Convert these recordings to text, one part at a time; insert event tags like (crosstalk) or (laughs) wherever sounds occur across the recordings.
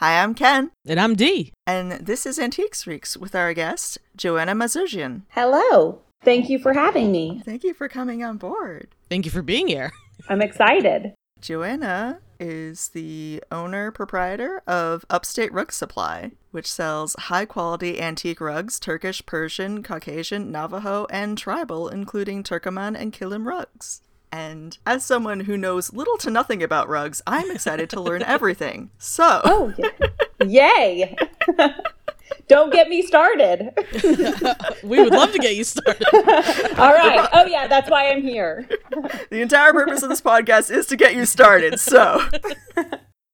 Hi, I'm Ken. And I'm Dee. And this is Antiques Freaks with our guest, Joanna Mazurjian. Hello. Thank you for having me. Thank you for coming on board. Thank you for being here. (laughs) I'm excited. Joanna is the owner proprietor of Upstate Rug Supply, which sells high quality antique rugs, Turkish, Persian, Caucasian, Navajo, and tribal, including Turkoman and Kilim rugs. And as someone who knows little to nothing about rugs, I'm excited to learn (laughs) everything. So, oh, yay! (laughs) Don't get me started. we would love to get you started. (laughs) All right. Oh, yeah, that's why I'm here. the entire purpose of this podcast is to get you started. So,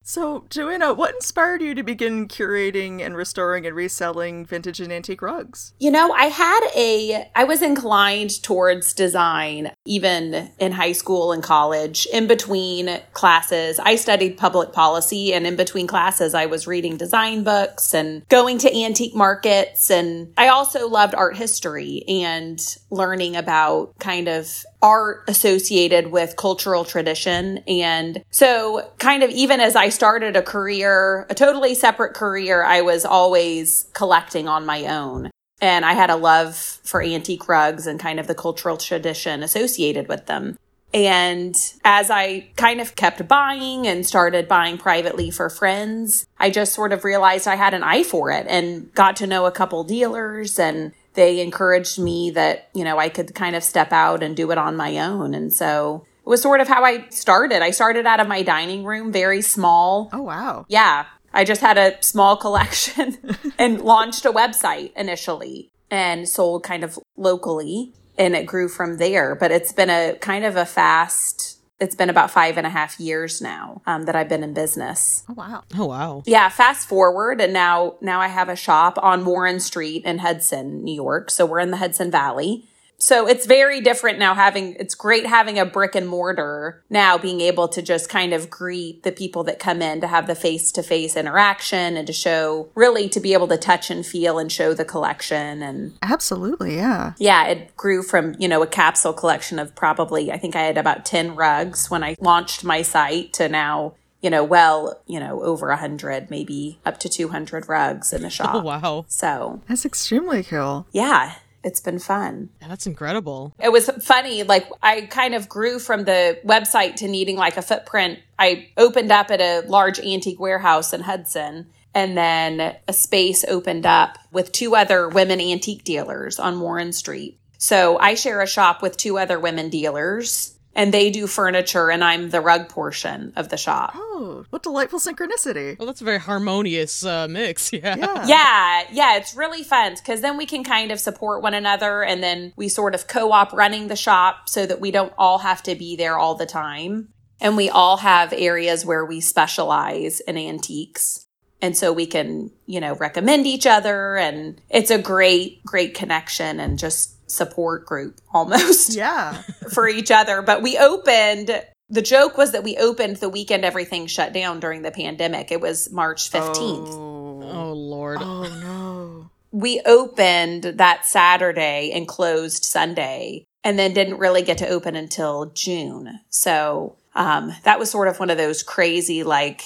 so, Joanna, what inspired you to begin curating and restoring and reselling vintage and antique rugs? You know, I had a, I was inclined towards design even in high school and college. In between classes, I studied public policy, and in between classes, I was reading design books and going to antique markets. And I also loved art history and learning about kind of art associated with cultural tradition. And so, kind of, even as I started a career, a totally separate career, I was always collecting on my own. And I had a love for antique rugs and kind of the cultural tradition associated with them. And as I kind of kept buying and started buying privately for friends, I just sort of realized I had an eye for it and got to know a couple dealers and they encouraged me that, you know, I could kind of step out and do it on my own. And so it was sort of how I started. I started out of my dining room, very small. Oh, wow. Yeah. I just had a small (laughs) collection and launched a website initially and sold kind of locally. And it grew from there. But it's been a kind of a fast it's been about five and a half years now um, that I've been in business. Oh wow! Oh wow! Yeah. Fast forward, and now now I have a shop on Warren Street in Hudson, New York. So we're in the Hudson Valley. So it's very different now having, it's great having a brick and mortar now being able to just kind of greet the people that come in to have the face to face interaction and to show really to be able to touch and feel and show the collection. And absolutely, yeah. Yeah. It grew from, you know, a capsule collection of probably, I think I had about 10 rugs when I launched my site to now you know, well, you know, over a hundred, maybe up to 200 rugs in the (laughs) oh, shop. Oh, wow. So that's extremely cool. Yeah it's been fun. Yeah, that's incredible. It was funny. Like I kind of grew from the website to needing like a footprint. I opened up at a large antique warehouse in Hudson and then a space opened up with two other women antique dealers on Warren Street. So I share a shop with two other women dealers and they do furniture and I'm the rug portion of the shop. Oh, what delightful synchronicity. Well, that's a very harmonious uh, mix. (laughs) Yeah. Yeah. Yeah. Yeah. It's really fun because then we can kind of support one another and then we sort of co op running the shop so that we don't all have to be there all the time. And we all have areas where we specialize in antiques. And so we can, you know, recommend each other. And it's a great, great connection and just support group almost. (laughs) Yeah. for each other. But we opened the joke was that we opened the weekend everything shut down during the pandemic. It was March 15th. Oh, oh Lord. Oh no. We opened that Saturday and closed Sunday and then didn't really get to open until June. So um, that was sort of one of those crazy like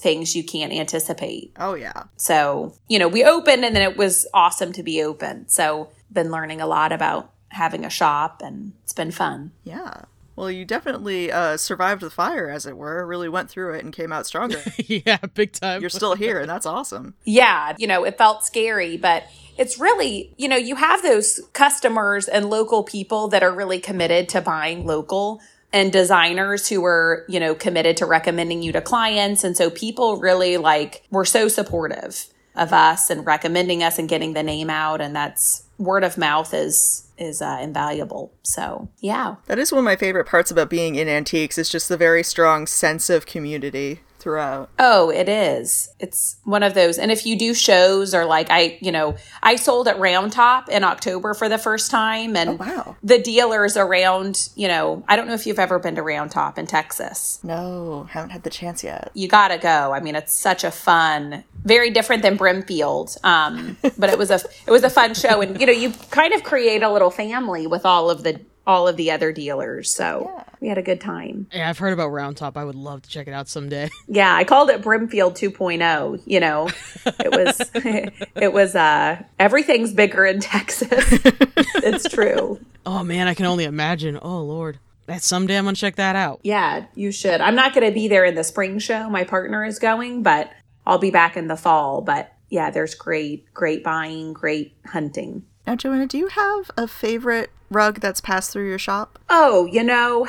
things you can't anticipate. Oh yeah. So, you know, we opened and then it was awesome to be open. So been learning a lot about having a shop and it's been fun. Yeah. Well, you definitely uh, survived the fire, as it were, really went through it and came out stronger. (laughs) yeah, big time. You're still here, and that's awesome. Yeah, you know, it felt scary, but it's really, you know, you have those customers and local people that are really committed to buying local and designers who were, you know, committed to recommending you to clients. And so people really like were so supportive of us and recommending us and getting the name out. And that's word of mouth is is uh, invaluable. So yeah, that is one of my favorite parts about being in antiques. Is just the very strong sense of community throughout. Oh, it is. It's one of those. And if you do shows or like I, you know, I sold at Round Top in October for the first time and oh, wow. the dealers around, you know, I don't know if you've ever been to Round Top in Texas. No, haven't had the chance yet. You got to go. I mean, it's such a fun, very different than Brimfield. Um, but it was a it was a fun show and you know, you kind of create a little family with all of the all of the other dealers. So Yeah. we had a good time. Yeah, I've heard about Round Top. I would love to check it out someday. (laughs) Yeah, I called it Brimfield 2.0. You know, (laughs) it was (laughs) it was uh everything's bigger in Texas. it's true. oh man, I can only imagine. Oh lord, that someday I'm gonna check that out. Yeah, you should. I'm not going to be there in the spring show. My partner is going, but I'll be back in the fall. But yeah, there's great, great buying, great hunting. Now, Joanna, do you have a favorite rug that's passed through your shop? Oh, you know,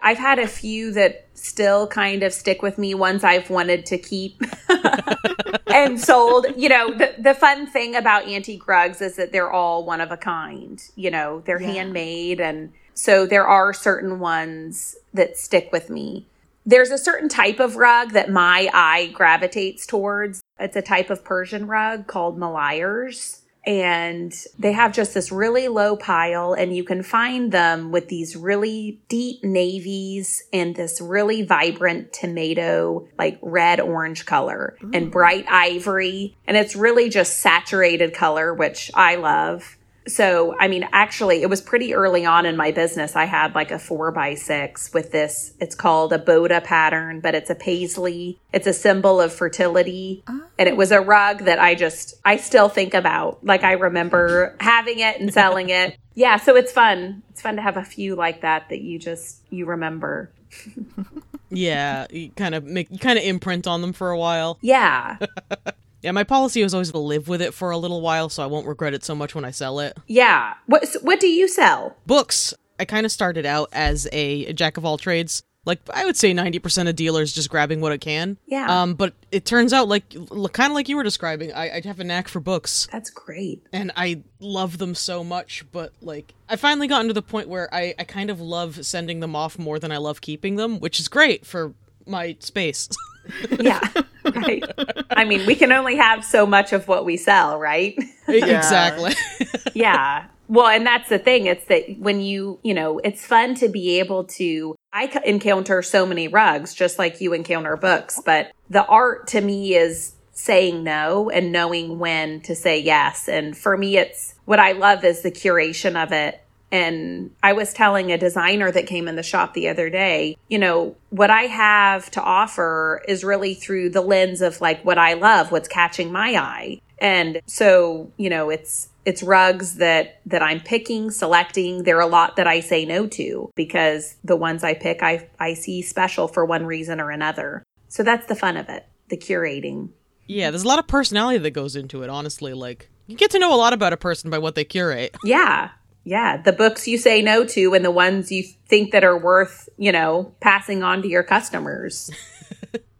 I've had a few that still kind of stick with me, ones I've wanted to keep (laughs) and sold. You know, the, the fun thing about antique rugs is that they're all one of a kind. You know, they're Yeah. handmade. And so there are certain ones that stick with me. There's a certain type of rug that my eye gravitates towards. It's a type of Persian rug called Malayers. And they have just this really low pile, and you can find them with these really deep navies and this really vibrant tomato, like red orange color and mm. bright ivory. And it's really just saturated color, which I love. So, I mean, actually, it was pretty early on in my business. I had like a four by six with this. It's called a boteh pattern, but it's a paisley. It's a symbol of fertility. And it was a oh. rug that I just, I still think about. Like, I remember having it and selling it. (laughs) Yeah. So it's fun. It's fun to have a few like that that you just, you remember. (laughs) Yeah, you kind of make you kind of imprint on them for a while. Yeah. (laughs) Yeah, my policy was always to live with it for a little while, so I won't regret it so much when I sell it. Yeah. What, what do you sell? Books. I kind of started out as a jack of all trades. Like I would say, ninety percent of dealers just grabbing what it can. Yeah. Um, but it turns out, like, kind of like you were describing, I, I have a knack for books. That's great. and I love them so much, but like I finally gotten to the point where I, I kind of love sending them off more than I love keeping them, which is great for my space. (laughs) (laughs) Yeah. right. I mean, we can only have so much of what we sell, right? exactly. (laughs) yeah. Well, and that's the thing. It's that when you, you know, it's fun to be able to, I encounter so many rugs just like you encounter books, but the art to me is saying no and knowing when to say yes. And for me, it's what I love is the curation of it. And I was telling a designer that came in the shop the other day, you know, what I have to offer is really through the lens of like what I love, what's catching my eye. And so, you know, it's, it's rugs that, that I'm picking, selecting. There are a lot that I say no to because the ones I pick, I, I see special for one reason or another. So that's the fun of it, the curating. yeah, there's a lot of personality that goes into it, honestly. Like you get to know a lot about a person by what they curate. Yeah. Yeah. The books you say no to and the ones you think that are worth, you know, passing on to your customers. (laughs)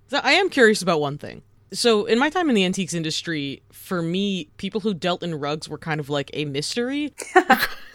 So I am curious about one thing. So in my time in the antiques industry, for me, people who dealt in rugs were kind of like a mystery. (laughs)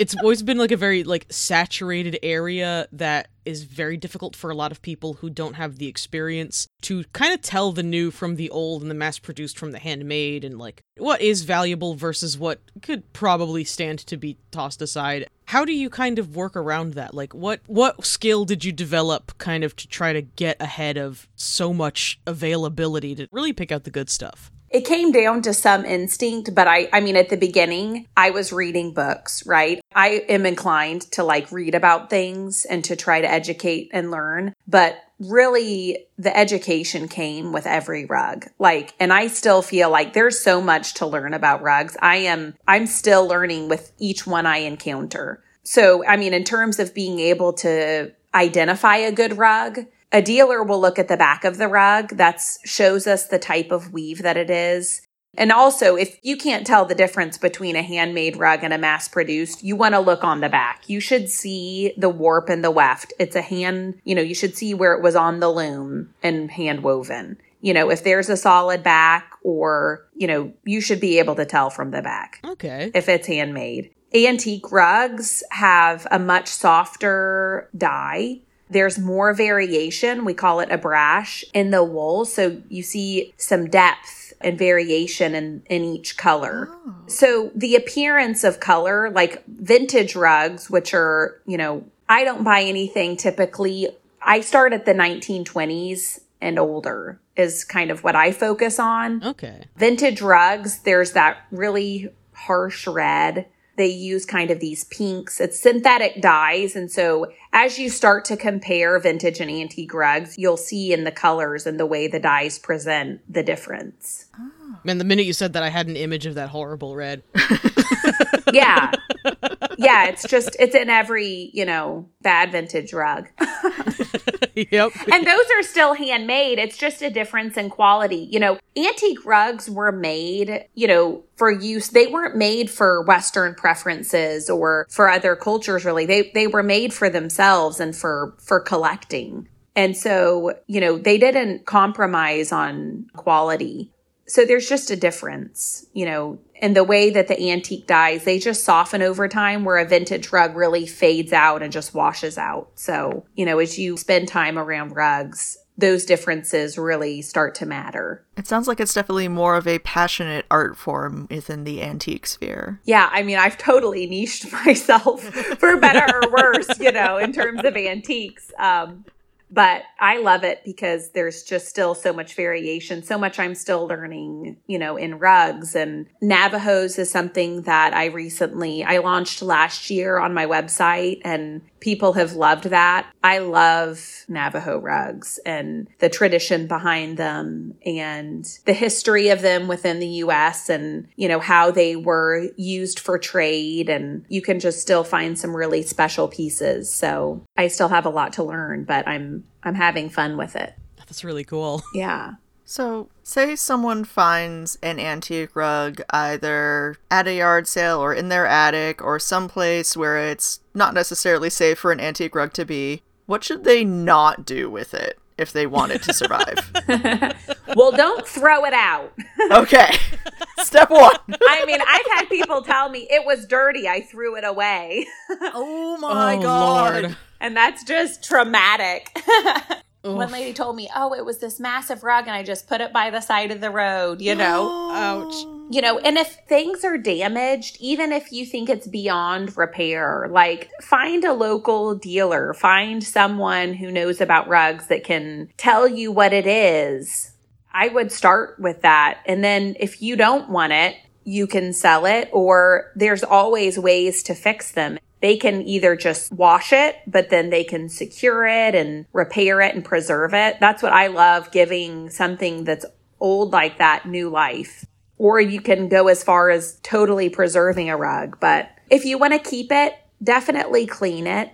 it's always been like a very like saturated area that is very difficult for a lot of people who don't have the experience to kind of tell the new from the old and the mass produced from the handmade and like what is valuable versus what could probably stand to be tossed aside. How do you kind of work around that? Like what what skill did you develop kind of to try to get ahead of so much availability to really pick out the good stuff? It came down to some instinct, but I, I mean, at the beginning, I was reading books, right? I am inclined to like read about things and to try to educate and learn, but really the education came with every rug. Like, and I still feel like there's so much to learn about rugs. I am, I'm still learning with each one I encounter. So, I mean, in terms of being able to identify a good rug, a dealer will look at the back of the rug. That shows us the type of weave that it is. And also, if you can't tell the difference between a handmade rug and a mass produced, you want to look on the back. You should see the warp and the weft. It's a hand, you know, you should see where it was on the loom and hand woven. You know, if there's a solid back or, you know, you should be able to tell from the back Okay. if it's handmade. Antique rugs have a much softer dye. There's more variation. We call it abrash in the wool. So you see some depth and variation in, in each color. Oh. So the appearance of color, like vintage rugs, which are, you know, I don't buy anything typically. I start at the 1920s and older is kind of what I focus on Okay. vintage rugs, there's that really harsh red. They use kind of these pinks. It's synthetic dyes. And so as you start to compare vintage and antique rugs, you'll see in the colors and the way the dyes present the difference. Ah. Man, the minute you said that, I had an image of that horrible red. (laughs) yeah. Yeah, it's just, it's in every, you know, bad vintage rug. (laughs) yep. and those are still handmade. It's just a difference in quality. You know, antique rugs were made, you know, for use. They weren't made for Western preferences or for other cultures, really. They, they were made for themselves and for, for collecting. And so, you know, they didn't compromise on quality. So there's just a difference, you know, in the way that the antique dyes, they just soften over time where a vintage rug really fades out and just washes out. So, you know, as you spend time around rugs, those differences really start to matter. It sounds like it's definitely more of a passionate art form within the antique sphere. Yeah, I mean, I've totally niched (laughs) myself for better or worse, you know, in terms of antiques. Um, but I love it because there's just still so much variation, so much I'm still learning, you know, in rugs and Navajos is something that I recently, I launched last year on my website and people have loved that. I love Navajo rugs and the tradition behind them and the history of them within the US and, you know, how they were used for trade. And you can just still find some really special pieces. So I still have a lot to learn, but I'm, I'm having fun with it. That's really cool. (laughs) Yeah. So, say someone finds an antique rug either at a yard sale or in their attic or someplace where it's not necessarily safe for an antique rug to be. What should they not do with it if they want it to survive? (laughs) (laughs) well, don't throw it out. okay. Step one. I mean, I've had people tell me it was dirty. I threw it away. oh my oh, god. Lord. And that's just traumatic. (laughs) One lady told me, "Oh, it was this massive rug, and I just put it by the side of the road." You know, ouch. (gasps) You know, and if things are damaged, even if you think it's beyond repair, like find a local dealer, find someone who knows about rugs that can tell you what it is. I would start with that, and then if you don't want it, you can sell it, or there's always ways to fix them they can either just wash it, but then they can secure it and repair it and preserve it. That's what I love giving something that's old like that new life. Or you can go as far as totally preserving a rug. But if you want to keep it, definitely clean it.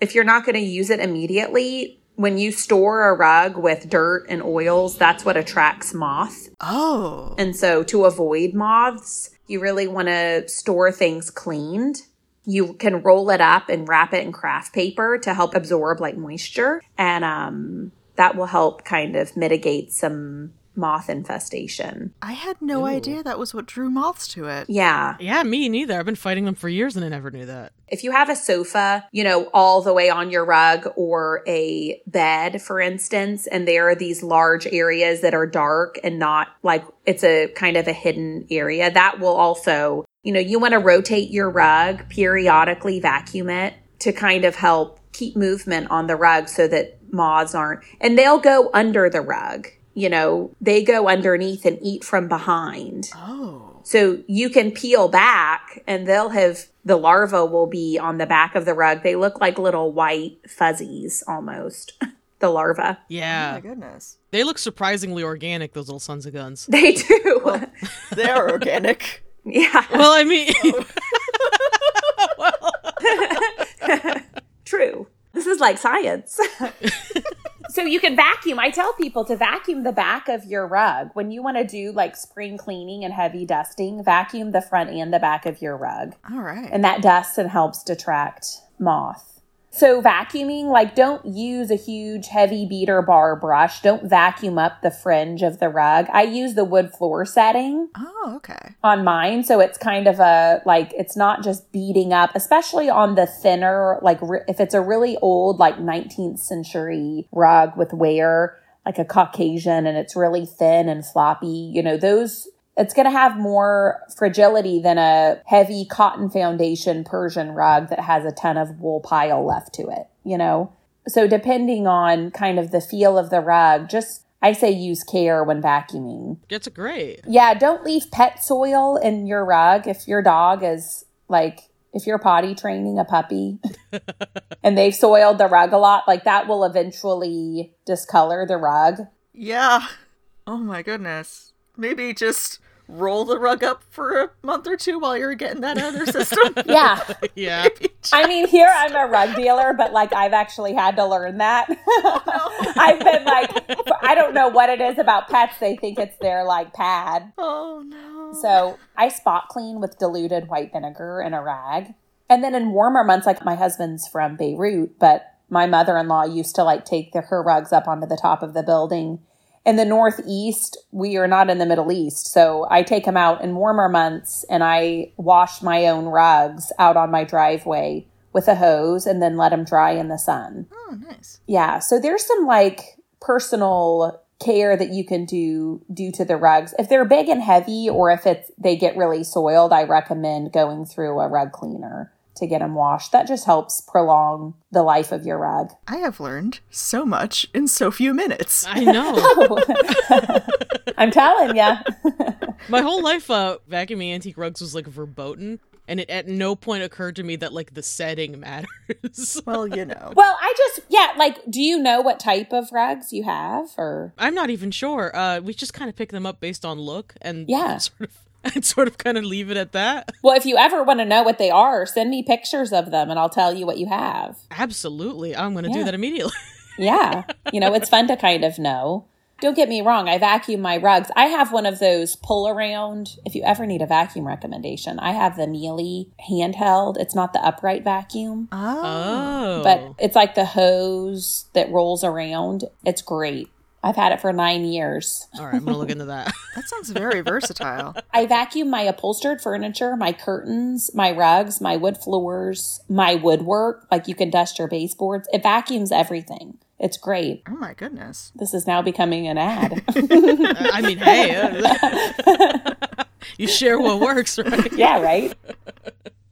If you're not going to use it immediately, when you store a rug with dirt and oils, that's what attracts moth. Oh. And so to avoid moths, you really want to store things cleaned you can roll it up and wrap it in craft paper to help absorb like moisture. And um, that will help kind of mitigate some moth infestation. I had no Ooh. idea that was what drew moths to it. Yeah. Yeah, me neither. I've been fighting them for years and I never knew that. If you have a sofa, you know, all the way on your rug or a bed, for instance, and there are these large areas that are dark and not like it's a kind of a hidden area, that will also you know, you want to rotate your rug, periodically vacuum it to kind of help keep movement on the rug so that moths aren't, and they'll go under the rug. You know, they go underneath and eat from behind. Oh. So you can peel back and they'll have the larva will be on the back of the rug. They look like little white fuzzies almost. (laughs) the larva. Yeah. Oh my goodness. They look surprisingly organic, those little sons of guns. They do. Well, they are (laughs) organic. Yeah. Well, I mean, (laughs) well. (laughs) true. This is like science. (laughs) so you can vacuum. I tell people to vacuum the back of your rug. When you want to do like spring cleaning and heavy dusting, vacuum the front and the back of your rug. All right. And that dusts and helps detract moth. So vacuuming, like don't use a huge heavy beater bar brush. Don't vacuum up the fringe of the rug. I use the wood floor setting. Oh, okay. On mine, so it's kind of a like it's not just beating up, especially on the thinner like re- if it's a really old like 19th century rug with wear like a Caucasian and it's really thin and floppy, you know, those it's going to have more fragility than a heavy cotton foundation Persian rug that has a ton of wool pile left to it, you know? So depending on kind of the feel of the rug, just I say use care when vacuuming. That's great. Yeah, don't leave pet soil in your rug if your dog is like if you're potty training a puppy (laughs) and they've soiled the rug a lot, like that will eventually discolor the rug. Yeah. Oh my goodness. Maybe just roll the rug up for a month or two while you're getting that out of their system. (laughs) Yeah. (laughs) Yeah. I mean, here I'm a rug dealer, but like I've actually had to learn that. Oh, (laughs) I've been like, I don't know what it is about pets. They think it's their like pad. oh no. So I spot clean with diluted white vinegar and a rag. And then in warmer months, like my husband's from Beirut, but my mother in law used to like take the, her rugs up onto the top of the building. In the Northeast, we are not in the Middle East. So I take them out in warmer months and I wash my own rugs out on my driveway with a hose and then let them dry in the sun. Oh, nice. Yeah, so there's some like personal care that you can do due to the rugs. If they're big and heavy or if it's they get really soiled, I recommend going through a rug cleaner to get them washed. That just helps prolong the life of your rug. I have learned so much in so few minutes. I know. (laughs) I'm telling you. (laughs) My whole life, uh, vacuuming antique rugs was like verboten, and it at no point occurred to me that like the setting matters. (laughs) Well, you know. well, I just yeah, like do you know what type of rugs you have or I'm not even sure. Uh, we just kind of pick them up based on look, and Yeah. sort of, (laughs) and sort of kind of leave it at that. (laughs) Well, if you ever want to know what they are, send me pictures of them and I'll tell you what you have. Absolutely, I'm going to do that immediately. (laughs) Yeah. You know, it's fun to kind of know. Don't get me wrong, I vacuum my rugs. I have one of those pull around. If you ever need a vacuum recommendation, I have the Miele handheld. It's not the upright vacuum. Oh, but it's like the hose that rolls around. It's great. I've had it for nine years. all right, I'm gonna look into that. (laughs) that sounds very versatile. I vacuum my upholstered furniture, my curtains, my rugs, my wood floors, my woodwork. Like you can dust your baseboards. It vacuums everything. It's great. Oh my goodness. This is now becoming an ad. (laughs) I mean, hey, uh, (laughs) you share what works, right? yeah, right?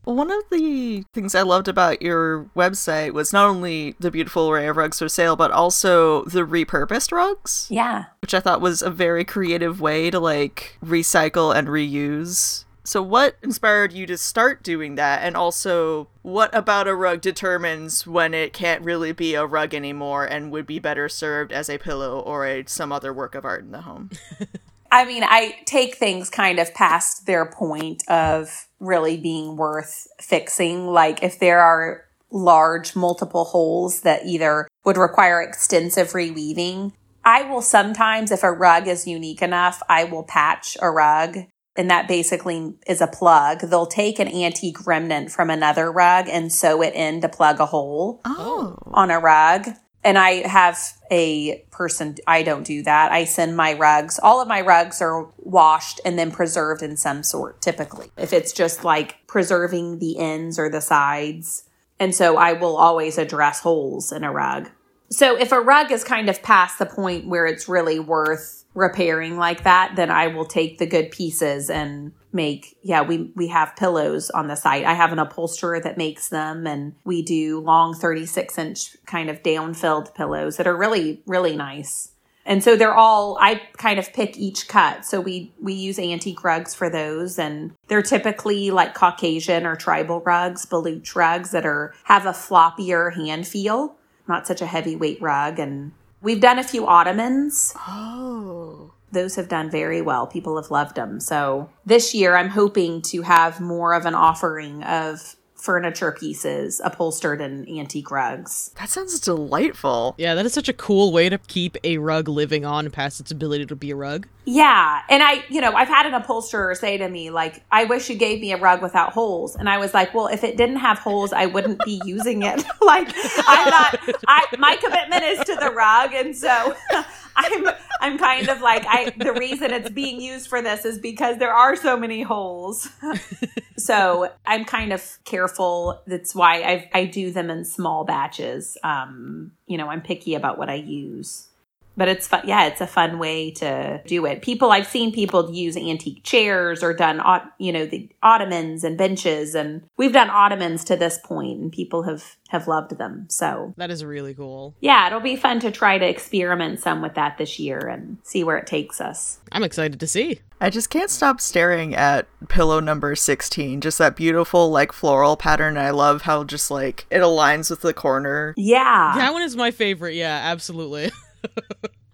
One of the things I loved about your website was not only the beautiful array of rugs for sale, but also the repurposed rugs, Yeah. which I thought was a very creative way to like recycle and reuse. So, what inspired you to start doing that? And also, what about a rug determines when it can't really be a rug anymore and would be better served as a pillow or a, some other work of art in the home? (laughs) I mean, I take things kind of past their point of really being worth fixing. Like if there are large multiple holes that either would require extensive reweaving, I will sometimes, if a rug is unique enough, I will patch a rug. And that basically is a plug. They'll take an antique remnant from another rug and sew it in to plug a hole Oh. on a rug. And I have a person, I don't do that. I send my rugs, all of my rugs are washed and then preserved in some sort, typically. If it's just like preserving the ends or the sides. And so I will always address holes in a rug. So if a rug is kind of past the point where it's really worth repairing like that, then I will take the good pieces and make yeah, we we have pillows on the site. I have an upholsterer that makes them and we do long 36 inch kind of down filled pillows that are really, really nice. And so they're all I kind of pick each cut. So we we use antique rugs for those and they're typically like Caucasian or tribal rugs, baluch rugs that are have a floppier hand feel, not such a heavyweight rug and we've done a few ottomans. Oh. Those have done very well. People have loved them. So this year I'm hoping to have more of an offering of furniture pieces upholstered in antique rugs. That sounds delightful. Yeah, that is such a cool way to keep a rug living on past its ability to be a rug. Yeah. And I, you know, I've had an upholsterer say to me, like, I wish you gave me a rug without holes. And I was like, well, if it didn't have holes, I wouldn't be using it. (laughs) like, I'm not, I, my commitment is to the rug. And so (laughs) I'm, I'm kind of like, I, the reason it's being used for this is because there are so many holes. (laughs) so I'm kind of careful. That's why I, I do them in small batches. Um, you know, I'm picky about what I use. But it's fun. Yeah, it's a fun way to do it. People, I've seen people use antique chairs or done, you know, the ottomans and benches, and we've done ottomans to this point, and people have have loved them. So That is really cool. yeah, it'll be fun to try to experiment some with that this year and see where it takes us. I'm excited to see. I just can't stop staring at pillow number 16. Just that beautiful, like, floral pattern. I love how just, like, it aligns with the corner. Yeah, That one is my favorite. Yeah, absolutely. (laughs) (laughs)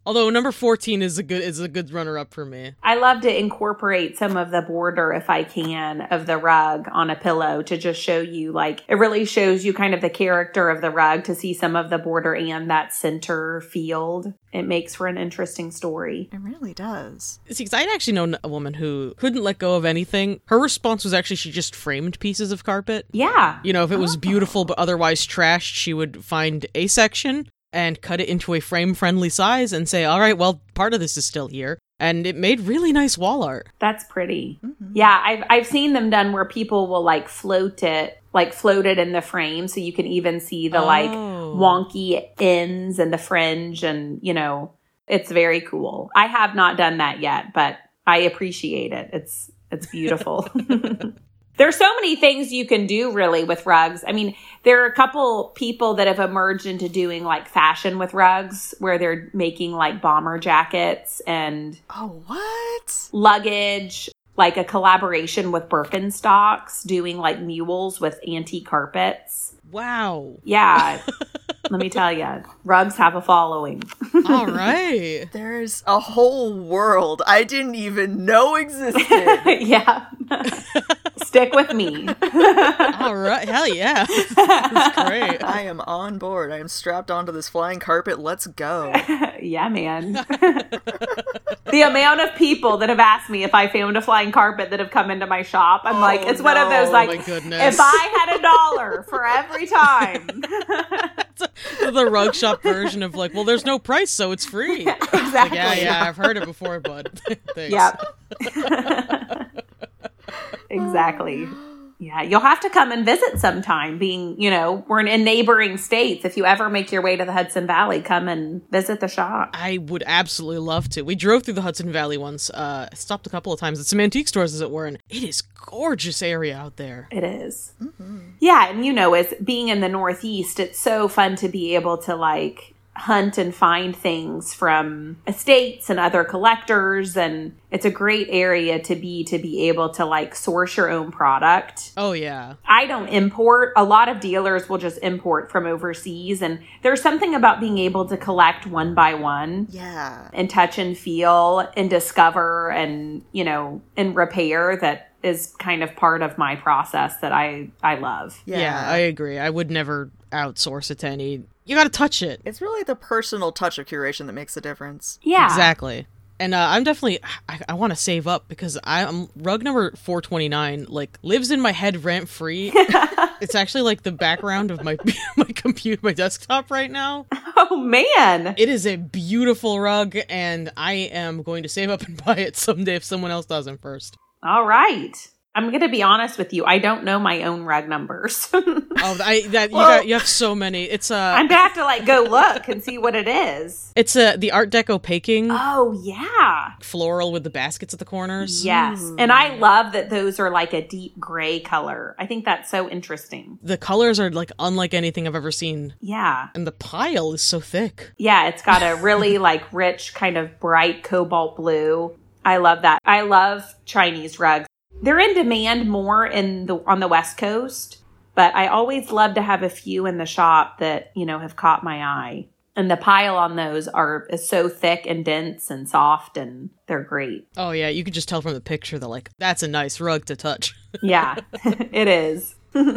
Although number 14 is a good is a good runner up for me. I love to incorporate some of the border, if I can, of the rug on a pillow to just show you, like, it really shows you kind of the character of the rug to see some of the border and that center field. It makes for an interesting story. It really does. See, because I'd actually known a woman who couldn't let go of anything. Her response was actually she just framed pieces of carpet. Yeah. You know, if it was oh. beautiful but otherwise trashed, she would find a section and cut it into a frame friendly size and say, all right, well, part of this is still here. And it made really nice wall art. That's pretty. Mm-hmm. Yeah, I've I've seen them done where people will like float it, like float it in the frame, so you can even see the like Oh. wonky ends and the fringe, and you know, it's very cool. I have not done that yet, but I appreciate it. It's it's beautiful. (laughs) (laughs) There's so many things you can do really with rugs. I mean, there are a couple people that have emerged into doing like fashion with rugs where they're making like bomber jackets and Oh, what? luggage, like a collaboration with Birkenstocks, doing like mules with antique carpets. Wow. Yeah, (laughs) let me tell you, rugs have a following. All right. (laughs) There's a whole world I didn't even know existed. (laughs) yeah, stick with me. All right. Hell yeah. That's great. I am on board. I am strapped onto this flying carpet. Let's go. yeah, man. the amount of people that have asked me if I found a flying carpet that have come into my shop, I'm oh, like, Oh, it's one of those like, Oh my goodness. if I had a dollar for every time. (laughs) the rug shop version of like, well, there's no price, so it's free. (laughs) exactly. Yeah, yeah, I've heard it before, bud. (laughs) Thanks. Yep. exactly. Yeah, you'll have to come and visit sometime. Being, you know, we're in neighboring states. If you ever make your way to the Hudson Valley, come and visit the shop. I would absolutely love to. We drove through the Hudson Valley once. Uh, stopped a couple of times at some antique stores, as it were, and it is gorgeous area out there. It is. Yeah, and you know, as being in the Northeast, it's so fun to be able to like hunt and find things from estates and other collectors and it's a great area to be to be able to like source your own product Oh yeah, I don't import. A lot of dealers will just import from overseas. And there's something about being able to collect one by one Yeah. and touch and feel and discover and, you know, and repair that is kind of part of my process that I, I love. Yeah. yeah, I agree. I would never outsource it to any. You got to touch it. It's really the personal touch of curation that makes a difference. Yeah. Exactly. And uh, I'm definitely I, I want to save up because I'm rug number 429 like lives in my head rent free. (laughs) it's actually like the background of my (laughs) my computer my desktop right now. Oh, man. It is a beautiful rug and I am going to save up and (laughs) buy it someday if someone else doesn't first. All right. I'm going to be honest with you. I don't know my own rug numbers. (laughs) Oh, I that you Well- got you have so many. It's uh I'm going to have to like go look and see what it is. it's uh the art deco Peking Oh, yeah. floral with the baskets at the corners. Yes. And I love that those are like a deep gray color. I think that's so interesting. The colors are like unlike anything I've ever seen Yeah. and the pile is so thick. Yeah, it's got a really (laughs) like rich kind of bright cobalt blue. I love that. I love Chinese rugs. They're in demand more in the on the West Coast, but I always love to have a few in the shop that, you know, have caught my eye. And the pile on those are is so thick and dense and soft and they're great. Oh yeah, you can just tell from the picture that like that's a nice rug to touch. (laughs) Yeah, (laughs) it is. (laughs)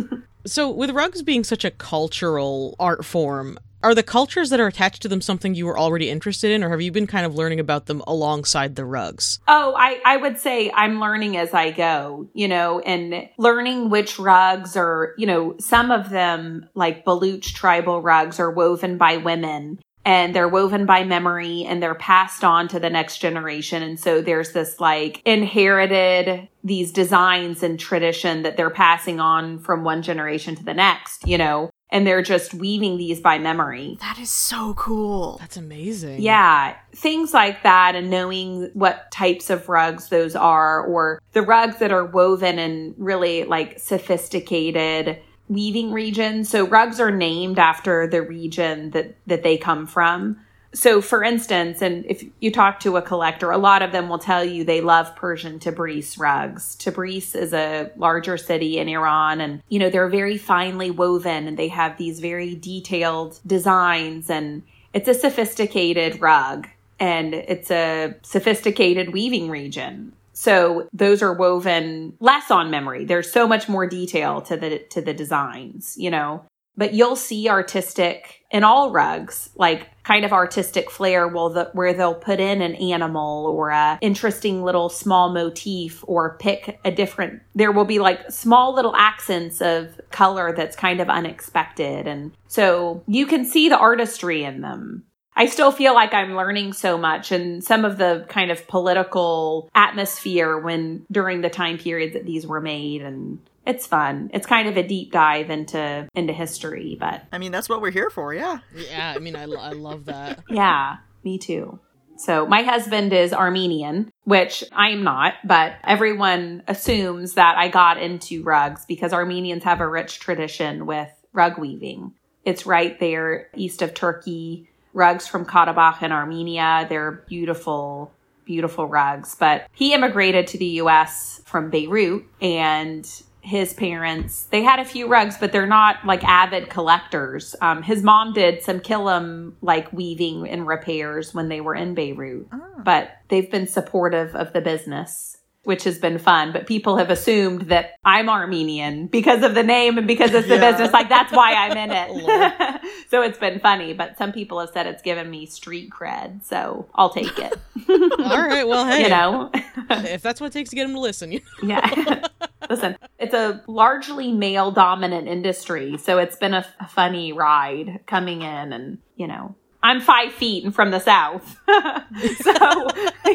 So with rugs being such a cultural art form, are the cultures that are attached to them something you were already interested in or have you been kind of learning about them alongside the rugs? Oh, I, I would say I'm learning as I go, you know, and learning which rugs are, you know, some of them, like Baluch tribal rugs, are woven by women and they're woven by memory and they're passed on to the next generation. And so there's this like inherited these designs and tradition that they're passing on from one generation to the next, you know. And they're just weaving these by memory. That is so cool. That's amazing. Yeah, things like that, and knowing what types of rugs those are, or the rugs that are woven in really like sophisticated weaving regions. So rugs are named after the region that that they come from. So, for instance, and if you talk to a collector, a lot of them will tell you they love Persian Tabriz rugs. Tabriz is a larger city in Iran, and you know they're very finely woven, and they have these very detailed designs, and it's a sophisticated rug, and it's a sophisticated weaving region. So those are woven less on memory. There's so much more detail to the to the designs, you know. But you'll see artistic in all rugs, like kind of artistic flair will the, where they'll put in an animal or a interesting little small motif or pick a different there will be like small little accents of color that's kind of unexpected. And so you can see the artistry in them. I still feel like I'm learning so much and some of the kind of political atmosphere when during the time period that these were made and it's fun. It's kind of a deep dive into into history, but I mean, that's what we're here for, yeah. Yeah, I mean, I, I love that. yeah, me too. So my husband is Armenian, which I'm not, but everyone assumes that I got into rugs because Armenians have a rich tradition with rug weaving. It's right there east of Turkey rugs from Karabakh in Armenia. They're beautiful, beautiful rugs. But he immigrated to the US from Beirut and his parents. They had a few rugs but they're not like avid collectors. Um, his mom did some kilim like weaving and repairs when they were in beirut. Oh. but they've been supportive of the business which has been fun. But people have assumed that I'm Armenian because of the name and because it's the yeah. business. Like that's why I'm in it. (laughs) (laughs) so it's been funny. But some people have said it's given me street cred. So I'll take it. (laughs) All right. Well, hey, you know, if that's what it takes to get them to listen, you know? yeah. Listen, it's a largely male dominant industry. So it's been a, a funny ride coming in and, you know, I'm five feet and from the south. (laughs) so,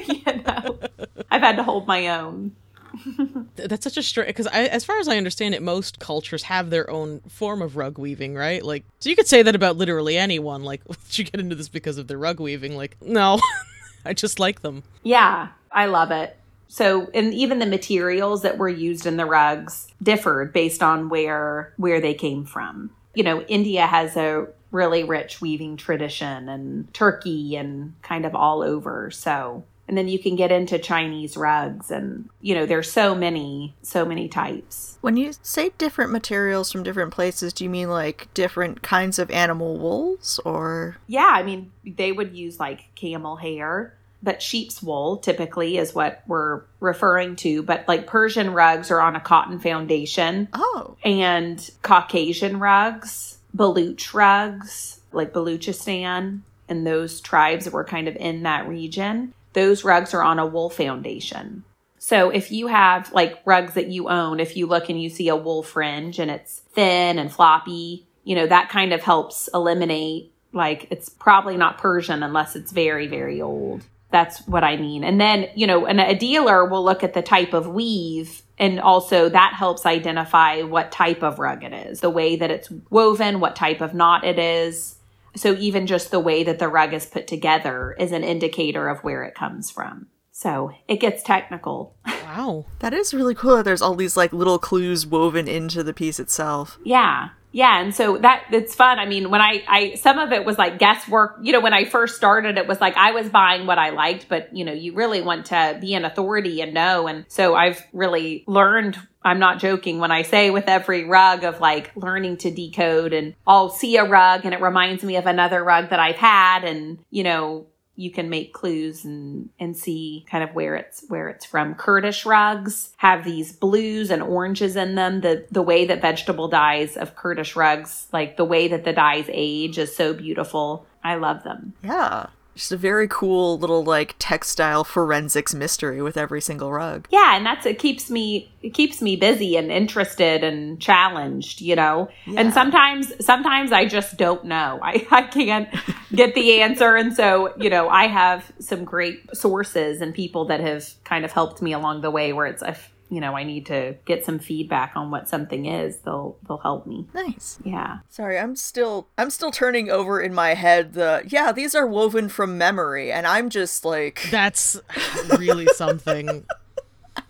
you know, I've had to hold my own. That's such a strange because as far as I understand it, most cultures have their own form of rug weaving, right? Like, so you could say that about literally anyone. Like, (laughs) did you get into this because of the rug weaving? Like, no, (laughs) I just like them. Yeah, I love it. So, and even the materials that were used in the rugs differed based on where where they came from. You know, India has a really rich weaving tradition and Turkey and kind of all over. So, and then you can get into Chinese rugs and you know, there's so many so many types. When you say different materials from different places, do you mean like different kinds of animal wools or Yeah, I mean, they would use like camel hair but sheep's wool typically is what we're referring to. But like Persian rugs are on a cotton foundation. Oh. And Caucasian rugs Baluch rugs, like Baluchistan, and those tribes that were kind of in that region, those rugs are on a wool foundation. So if you have like rugs that you own, if you look and you see a wool fringe and it's thin and floppy, you know, that kind of helps eliminate like it's probably not Persian unless it's very, very old. That's what I mean. And then, you know, and a dealer will look at the type of weave and also that helps identify what type of rug it is, the way that it's woven, what type of knot it is. So even just the way that the rug is put together is an indicator of where it comes from. So it gets technical. Wow. that is really cool that there's all these like little clues woven into the piece itself. Yeah yeah and so that it's fun i mean when i i some of it was like guesswork you know when i first started it was like i was buying what i liked but you know you really want to be an authority and know and so i've really learned I'm not joking when I say with every rug of like learning to decode and I'll see a rug and it reminds me of another rug that I've had and you know you can make clues and and see kind of where it's where it's from. Kurdish rugs have these blues and oranges in them. The the way that vegetable dyes of Kurdish rugs, like the way that the dyes age is so beautiful. I love them. Yeah just a very cool little like textile forensics mystery with every single rug. Yeah, and that's it keeps me it keeps me busy and interested and challenged, you know. Yeah. And sometimes sometimes I just don't know. I I can't get the answer and so, you know, I have some great sources and people that have kind of helped me along the way where it's you know, I need to get some feedback on what something is, they'll they'll help me. Nice. Yeah. Sorry, I'm still I'm still turning over in my head the yeah, these are woven from memory and I'm just like (laughs) That's really something.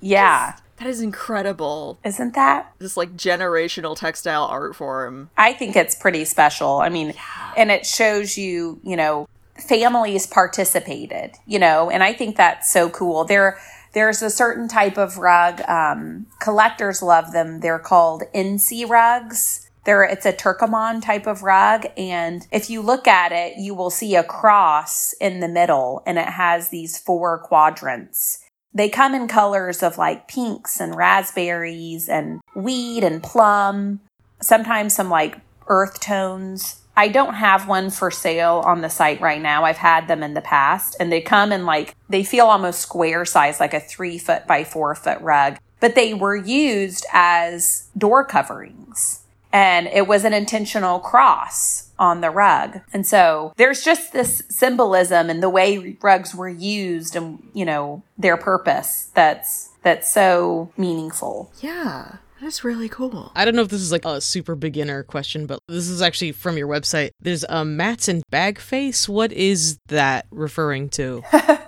Yeah. that is incredible. Isn't that? This like generational textile art form. I think it's pretty special. I mean, and it shows you, you know, families participated, you know, and I think that's so cool. There there's a certain type of rug. Um, collectors love them. They're called ensi rugs. They're, it's a Turkoman type of rug. And if you look at it, you will see a cross in the middle and it has these four quadrants. They come in colors of like pinks and raspberries and weed and plum, sometimes some like earth tones. I don't have one for sale on the site right now. I've had them in the past and they come in like, they feel almost square size, like a three foot by four foot rug, but they were used as door coverings and it was an intentional cross on the rug. And so there's just this symbolism and the way rugs were used and, you know, their purpose that's, that's so meaningful. Yeah. That's really cool. I don't know if this is like a super beginner question, but this is actually from your website. There's a um, mats and bag face. What is that referring to? (laughs)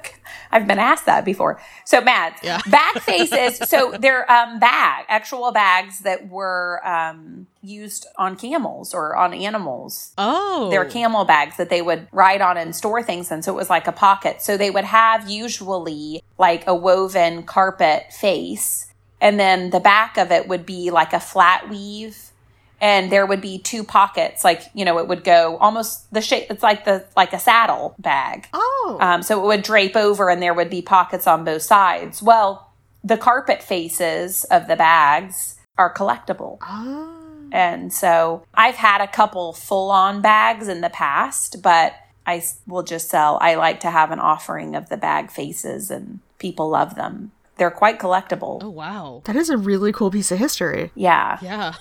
I've been asked that before. So mats, Yeah. (laughs) bag faces. so they're um, bag, actual bags that were um, used on camels or on animals. Oh, They're camel bags that they would ride on and store things in. So it was like a pocket. So they would have usually like a woven carpet face. And then the back of it would be like a flat weave. And there would be two pockets, like, you know, it would go almost the shape, it's like the, like a saddle bag. Oh. Um, so it would drape over and there would be pockets on both sides. Well, the carpet faces of the bags are collectible. oh. And so I've had a couple full on bags in the past, but i will just sell. I like to have an offering of the bag faces and people love them. They're quite collectible. Oh wow. That is a really cool piece of history. Yeah. Yeah.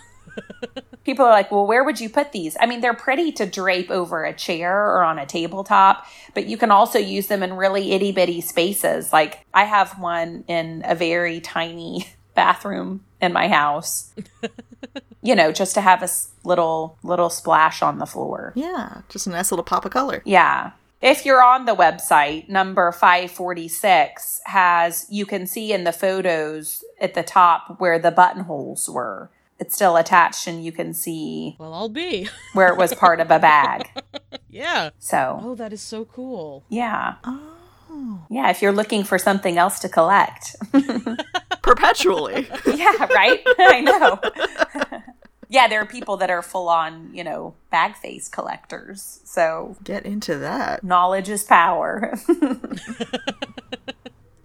(laughs) People are like, well, where would you put these? I mean, they're pretty to drape over a chair or on a tabletop, but you can also use them in really itty bitty spaces. Like I have one in a very tiny (laughs) bathroom in my house, (laughs) you know, just to have a little, little splash on the floor. Yeah. Just a nice little pop of color. Yeah. If you're on the website, number 546 has, you can see in the photos at the top where the buttonholes were. It's still attached and you can see Well, I'll be. (laughs) where it was part of a bag. (laughs) yeah. So, Oh, that is so cool. yeah. Oh. Yeah, if you're looking for something else to collect. (laughs) Perpetually. yeah, right? I know. Yeah, there are people that are full on, you know, bag face collectors. So, Get into that. knowledge is power. (laughs)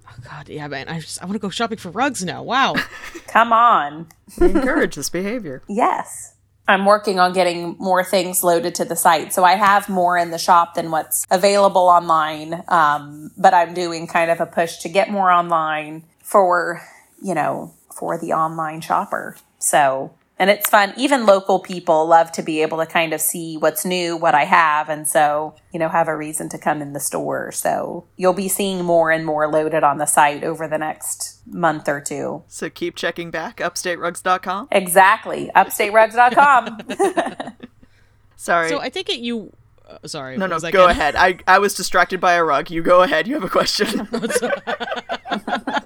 Oh God, yeah, man. I just I want to go shopping for rugs now. Wow. (laughs) Come on. We encourage this behavior. Yes. I'm working on getting more things loaded to the site. So I have more in the shop than what's available online. Um, but I'm doing kind of a push to get more online for, you know, for the online shopper. So, and it's fun. Even local people love to be able to kind of see what's new, what I have. And so, you know, have a reason to come in the store. So you'll be seeing more and more loaded on the site over the next month or two. So keep checking back, upstaterugs.com. Exactly. UpstateRugs.com. (laughs) Sorry. so I take it you. Uh, sorry. no, what no, was that go again? ahead. I, I was distracted by a rug. You go ahead. You have a question. (laughs) (laughs)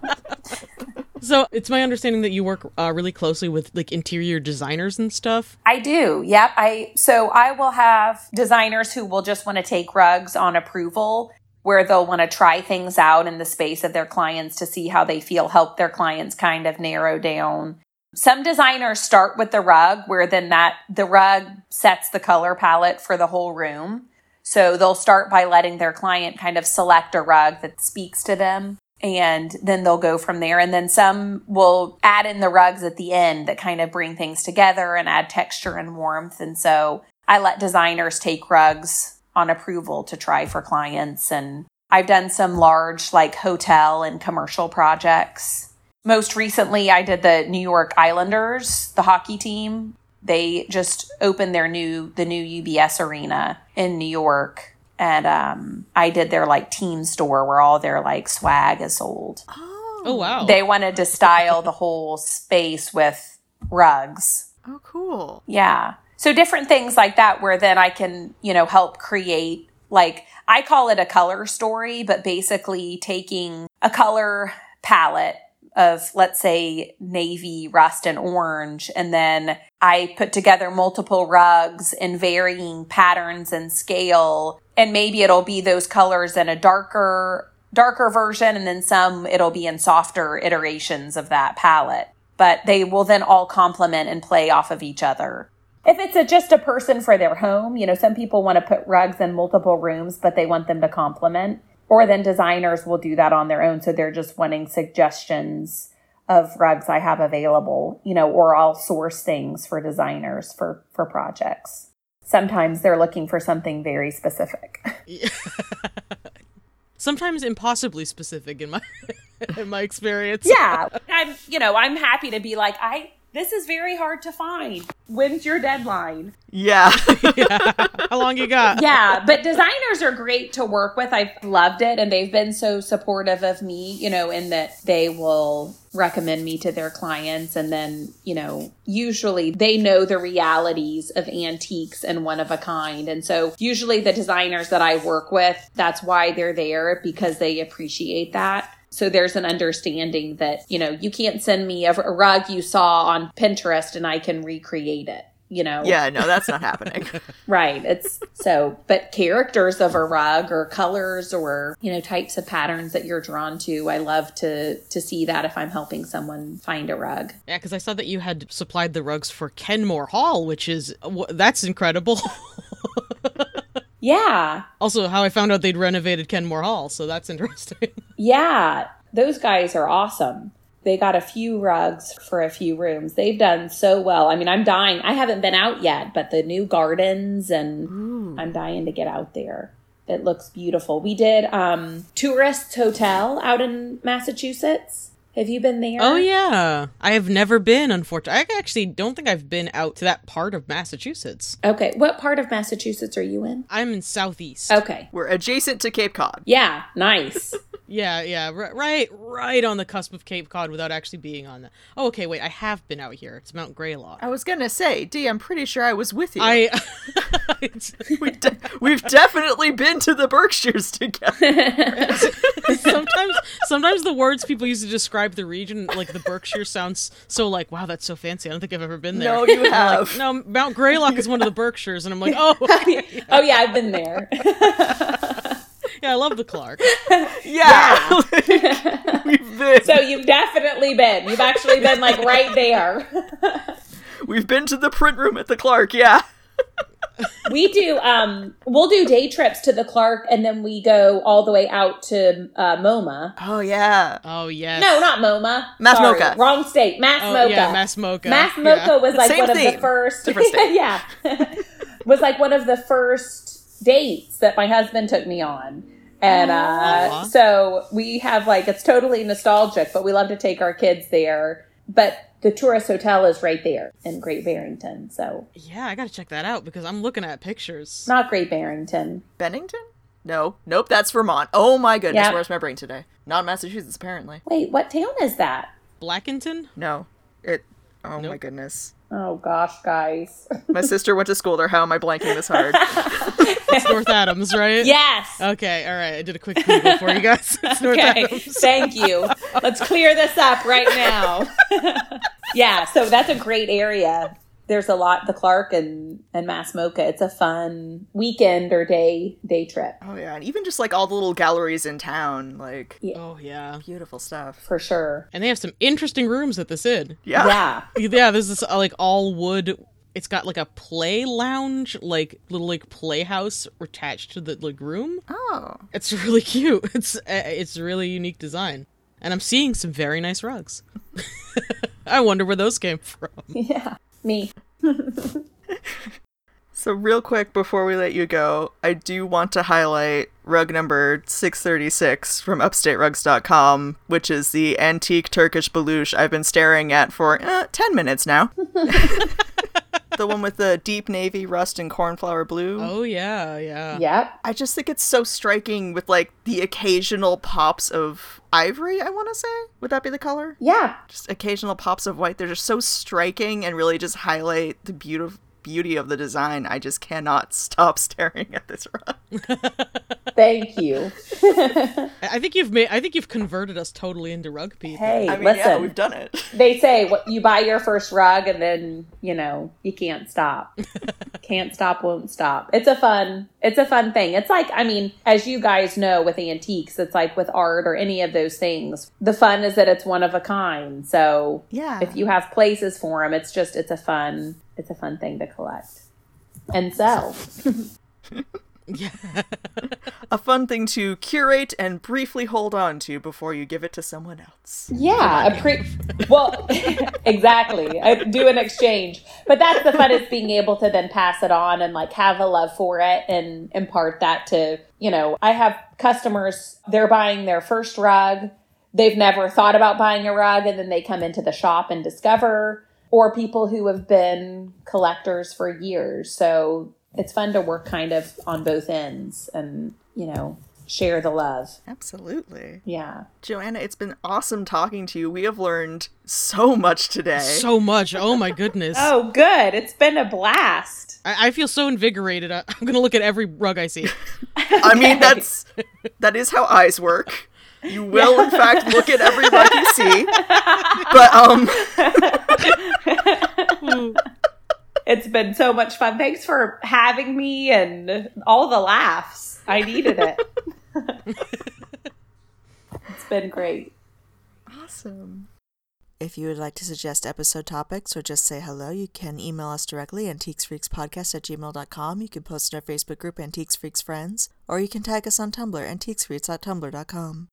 So it's my understanding that you work uh, really closely with like interior designers and stuff. I do. Yep. I so I will have designers who will just want to take rugs on approval where they'll want to try things out in the space of their clients to see how they feel, help their clients kind of narrow down. Some designers start with the rug where then that the rug sets the color palette for the whole room. So they'll start by letting their client kind of select a rug that speaks to them and then they'll go from there. And then some will add in the rugs at the end that kind of bring things together and add texture and warmth. And so I let designers take rugs on approval to try for clients. And I've done some large, like hotel and commercial projects. Most recently, I did the New York Islanders, the hockey team. They just opened their new, the new UBS arena in New York and um, I did their like team store where all their like swag is sold. oh. Oh wow. They wanted to style the whole space with rugs. Oh, cool. Yeah. So different things like that where then I can, you know, help create like I call it a color story, but basically taking a color palette of let's say navy, rust and orange and then I put together multiple rugs in varying patterns and scale and maybe it'll be those colors in a darker darker version and then some it'll be in softer iterations of that palette but they will then all complement and play off of each other if it's a, just a person for their home, you know, some people want to put rugs in multiple rooms, but they want them to complement. Or then designers will do that on their own. So they're just wanting suggestions of rugs I have available, you know, or I'll source things for designers for, for projects. Sometimes they're looking for something very specific. (laughs) (laughs) Sometimes impossibly specific in my (laughs) in my experience. yeah. I'm, you know, I'm happy to be like, I, this is very hard to find. When's your deadline? (laughs) Yeah. How long you got? yeah, but designers are great to work with. I've loved it and they've been so supportive of me, you know, in that they will recommend me to their clients and then, you know, usually they know the realities of antiques and one of a kind. And so usually the designers that I work with, that's why they're there because they appreciate that. So there's an understanding that, you know, you can't send me a, a rug you saw on Pinterest and I can recreate it, you know? yeah, no, that's not happening. (laughs) Right. It's so, but characters of a rug or colors or, you know, types of patterns that you're drawn to, I love to, to see that if I'm helping someone find a rug. Yeah, because I saw that you had supplied the rugs for Kenmore Hall, which is that's incredible. (laughs) Yeah. also, how I found out they'd renovated Kenmore Hall, so that's (laughs) interesting. Yeah. Those guys are awesome. They got a few rugs for a few rooms. They've done so well. I mean, I'm dying. I haven't been out yet, but the new gardens and I'm dying to get out there. It looks beautiful. We did um Tourist Hotel out in Massachusetts. Have you been there? oh yeah, I have never been. Unfortunately, I actually don't think I've been out to that part of Massachusetts. Okay. What part of Massachusetts are you in? I'm in southeast. Okay. We're adjacent to Cape Cod. Yeah, nice. Yeah, yeah, right, right on the cusp of Cape Cod without actually being on that. Oh, okay, wait, I have been out here. It's Mount Greylock. I was gonna say, D, I'm pretty sure I was with you. I. (laughs) (laughs) we de- we've definitely been to the Berkshires together. (laughs) sometimes sometimes the words people use to describe the region like the berkshire sounds so like wow that's so fancy i don't think i've ever been there No, you have. no mount greylock is one of the berkshires and i'm like oh oh yeah, I've been there. Yeah i love the clark (laughs) yeah. (laughs) we've been. So you've definitely been. You've actually been like right there. (laughs) We've been to the print room at the Clark, yeah. We do um we'll do day trips to the Clark and then we go all the way out to uh, MoMA. Oh yeah. oh yes No, not MoMA. Mass Sorry, MoCA. Wrong state. Mass oh, MoCA. yeah mass MoCA Mass Yeah. MoCA was like Same one of the first state. yeah. was like one of the first dates that my husband took me on. And uh, so we have like it's totally nostalgic, but we love to take our kids there. But the tourist hotel is right there in Great Barrington. So yeah i gotta check that out because i'm looking at pictures not Great Barrington. Bennington? No. Nope, that's Vermont. Oh my goodness, Yep. where's my brain today? Not Massachusetts, apparently. Wait, what town is that? blackington No. It oh my goodness. Oh gosh, guys. (laughs) My sister went to school there. How am I blanking this hard? (laughs) it's north adams right yes. okay all right i did a quick google for you guys (laughs) it's north Okay. adams Thank you. Let's clear this up right now. yeah, so that's a great area. There's a lot the Clark and and Mass MoCA. It's a fun weekend or day day trip oh yeah, and even just like all the little galleries in town, like oh yeah beautiful stuff. for sure. and they have some interesting rooms at this inn Yeah. Yeah. (laughs) yeah this is like all wood it's got like a play lounge like little like playhouse attached to the like room Oh. it's (laughs) really cute it's uh, it's really unique design and i'm seeing some very nice rugs (laughs) i wonder where those came from Yeah. Me. (laughs) So real quick before we let you go, I do want to highlight rug number 636 from upstaterugs.com, which is the antique Turkish Baluch I've been staring at for uh, 10 minutes now. (laughs) the one with the deep navy rust and cornflower blue. Oh yeah, yeah. Yep. I just think it's so striking with like the occasional pops of ivory, I want to say. Would that be the color? Yeah. Just occasional pops of white. They're just so striking and really just highlight the beautiful beauty of the design. I just cannot (laughs) stop staring at this rug. (laughs) Thank you. I I think you've made. I think you've converted us totally into rug people. Hey, I mean, listen. yeah, we've done it. (laughs) they say what you buy your first rug and then you know you can't stop can't stop won't stop it's a fun it's a fun thing it's like i mean as you guys know with antiques it's like with art or any of those things the fun is that it's one of a kind so Yeah. if you have places for them it's just it's a fun it's a fun thing to collect and sell (laughs) Yeah. A fun thing to curate and briefly hold on to before you give it to someone else. Yeah, a pre. Well, (laughs) exactly. I do an exchange, but that's the fun is being able to then pass it on and like have a love for it and impart that to you know. I have customers. They're buying their first rug. They've never thought about buying a rug, and then they come into the shop and discover. Or people who have been collectors for years. So it's fun to work kind of on both ends and you know share the love. Absolutely. Yeah. Joanna, it's been awesome talking to you. We have learned so much today. So much. Oh my goodness. (laughs) Oh, good. It's been a blast. I, I feel so invigorated. I, I'm gonna look at every rug I see. (laughs) I mean, (laughs) that's that is how eyes work. You will, in fact, look at every rug (laughs) you see. But um, (laughs) It's been so much fun. Thanks for having me and all the laughs. I needed it. (laughs) it's been great. awesome. If you would like to suggest episode topics or just say hello, you can email us directly, antiquesfreakspodcast at gmail.com. You can post in our Facebook group, Antiques Freaks Friends, or you can tag us on Tumblr, at antiquesfreaks.tumblr.com.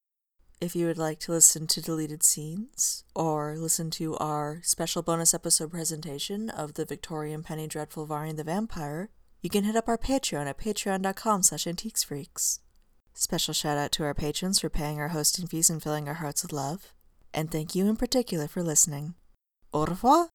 If you would like to listen to deleted scenes or listen to our special bonus episode presentation of the Victorian Penny Dreadful Varney the Vampire, you can hit up our Patreon at patreon.com slash antiquesfreaks. Special shout out to our patrons for paying our hosting fees and filling our hearts with love. And thank you in particular for listening. Au revoir!